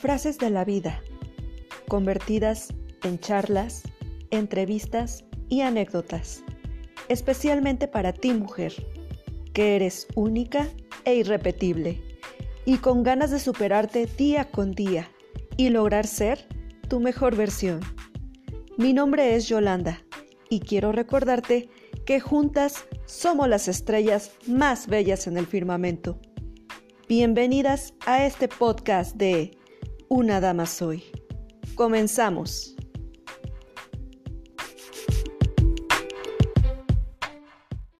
Frases de la vida, convertidas en charlas, entrevistas y anécdotas, especialmente para ti mujer, que eres única e irrepetible y con ganas de superarte día con día y lograr ser tu mejor versión. Mi nombre es Yolanda y quiero recordarte que juntas somos las estrellas más bellas en el firmamento. Bienvenidas a este podcast de una dama soy. Comenzamos.